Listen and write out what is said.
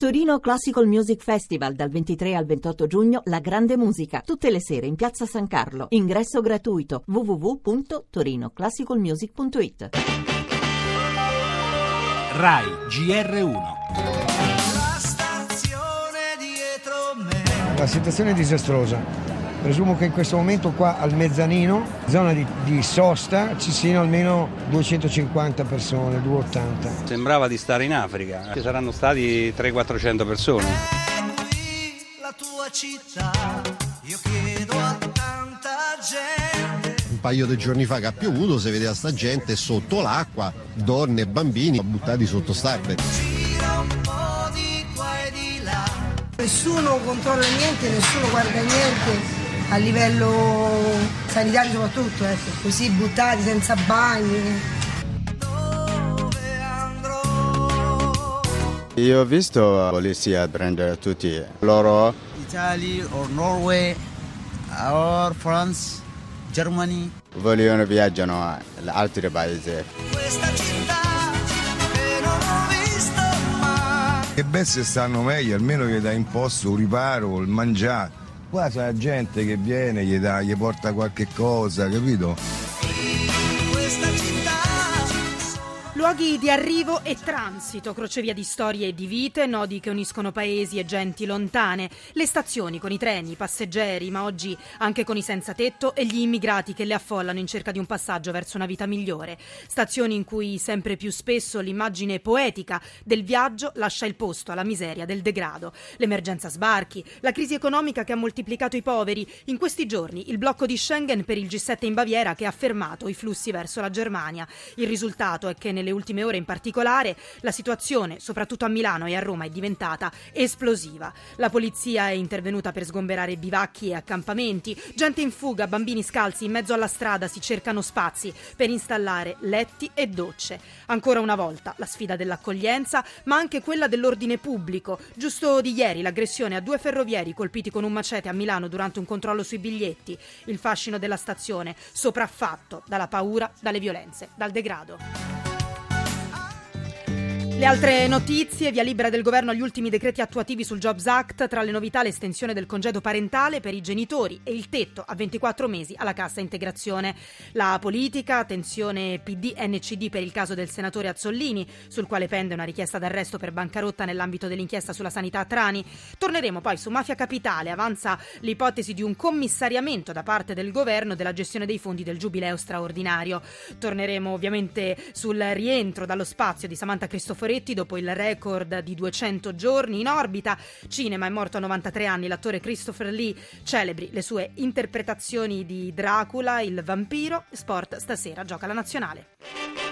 Torino Classical Music Festival dal 23 al 28 giugno La Grande Musica, tutte le sere in Piazza San Carlo. Ingresso gratuito www.torinoclassicalmusic.it. RAI GR1 La situazione è disastrosa. Presumo che in questo momento qua al mezzanino, zona di, di sosta, ci siano almeno 250 persone, 280. Sembrava di stare in Africa, ci saranno stati 300-400 persone. la tua città, io chiedo a tanta gente. Un paio di giorni fa che ha piovuto si vedeva sta gente sotto l'acqua, donne e bambini buttati sotto starbe. Gira un po' di qua di là. Nessuno controlla niente, nessuno guarda niente a livello sanitario soprattutto, ecco, così buttati senza bagni. Dove andrò? Io ho visto la polizia prendere tutti loro. Italy or Norway or France, Germany. Vogliono viaggiano a altri paesi. Questa città che non ho visto mai. Che bestie stanno meglio, almeno gli dà imposto un riparo, il mangiare. Qua c'è gente che viene, gli, dà, gli porta qualche cosa, capito? Luoghi di arrivo e transito, crocevia di storie e di vite, nodi che uniscono paesi e genti lontane, le stazioni con i treni, i passeggeri, ma oggi anche con i senza tetto e gli immigrati che le affollano in cerca di un passaggio verso una vita migliore. Stazioni in cui sempre più spesso l'immagine poetica del viaggio lascia il posto alla miseria del degrado. L'emergenza sbarchi, la crisi economica che ha moltiplicato i poveri, in questi giorni il blocco di Schengen per il G7 in Baviera che ha fermato i flussi verso la Germania. Il risultato è che nelle ultime ore in particolare la situazione, soprattutto a Milano e a Roma, è diventata esplosiva. La polizia è intervenuta per sgomberare bivacchi e accampamenti, gente in fuga, bambini scalzi in mezzo alla strada si cercano spazi per installare letti e docce. Ancora una volta la sfida dell'accoglienza, ma anche quella dell'ordine pubblico. Giusto di ieri l'aggressione a due ferrovieri colpiti con un macete a Milano durante un controllo sui biglietti. Il fascino della stazione sopraffatto dalla paura, dalle violenze, dal degrado. Le altre notizie, via libera del governo agli ultimi decreti attuativi sul Jobs Act, tra le novità l'estensione del congedo parentale per i genitori e il tetto a 24 mesi alla cassa integrazione. La politica, tensione PD-NCD per il caso del senatore Azzollini, sul quale pende una richiesta d'arresto per bancarotta nell'ambito dell'inchiesta sulla sanità a Trani. Torneremo poi su Mafia Capitale, avanza l'ipotesi di un commissariamento da parte del governo della gestione dei fondi del giubileo straordinario. Torneremo ovviamente sul rientro dallo spazio di Samantha Cristoforetti dopo il record di 200 giorni in orbita. Cinema è morto a 93 anni l'attore Christopher Lee, celebri le sue interpretazioni di Dracula, il vampiro. Sport stasera gioca la nazionale.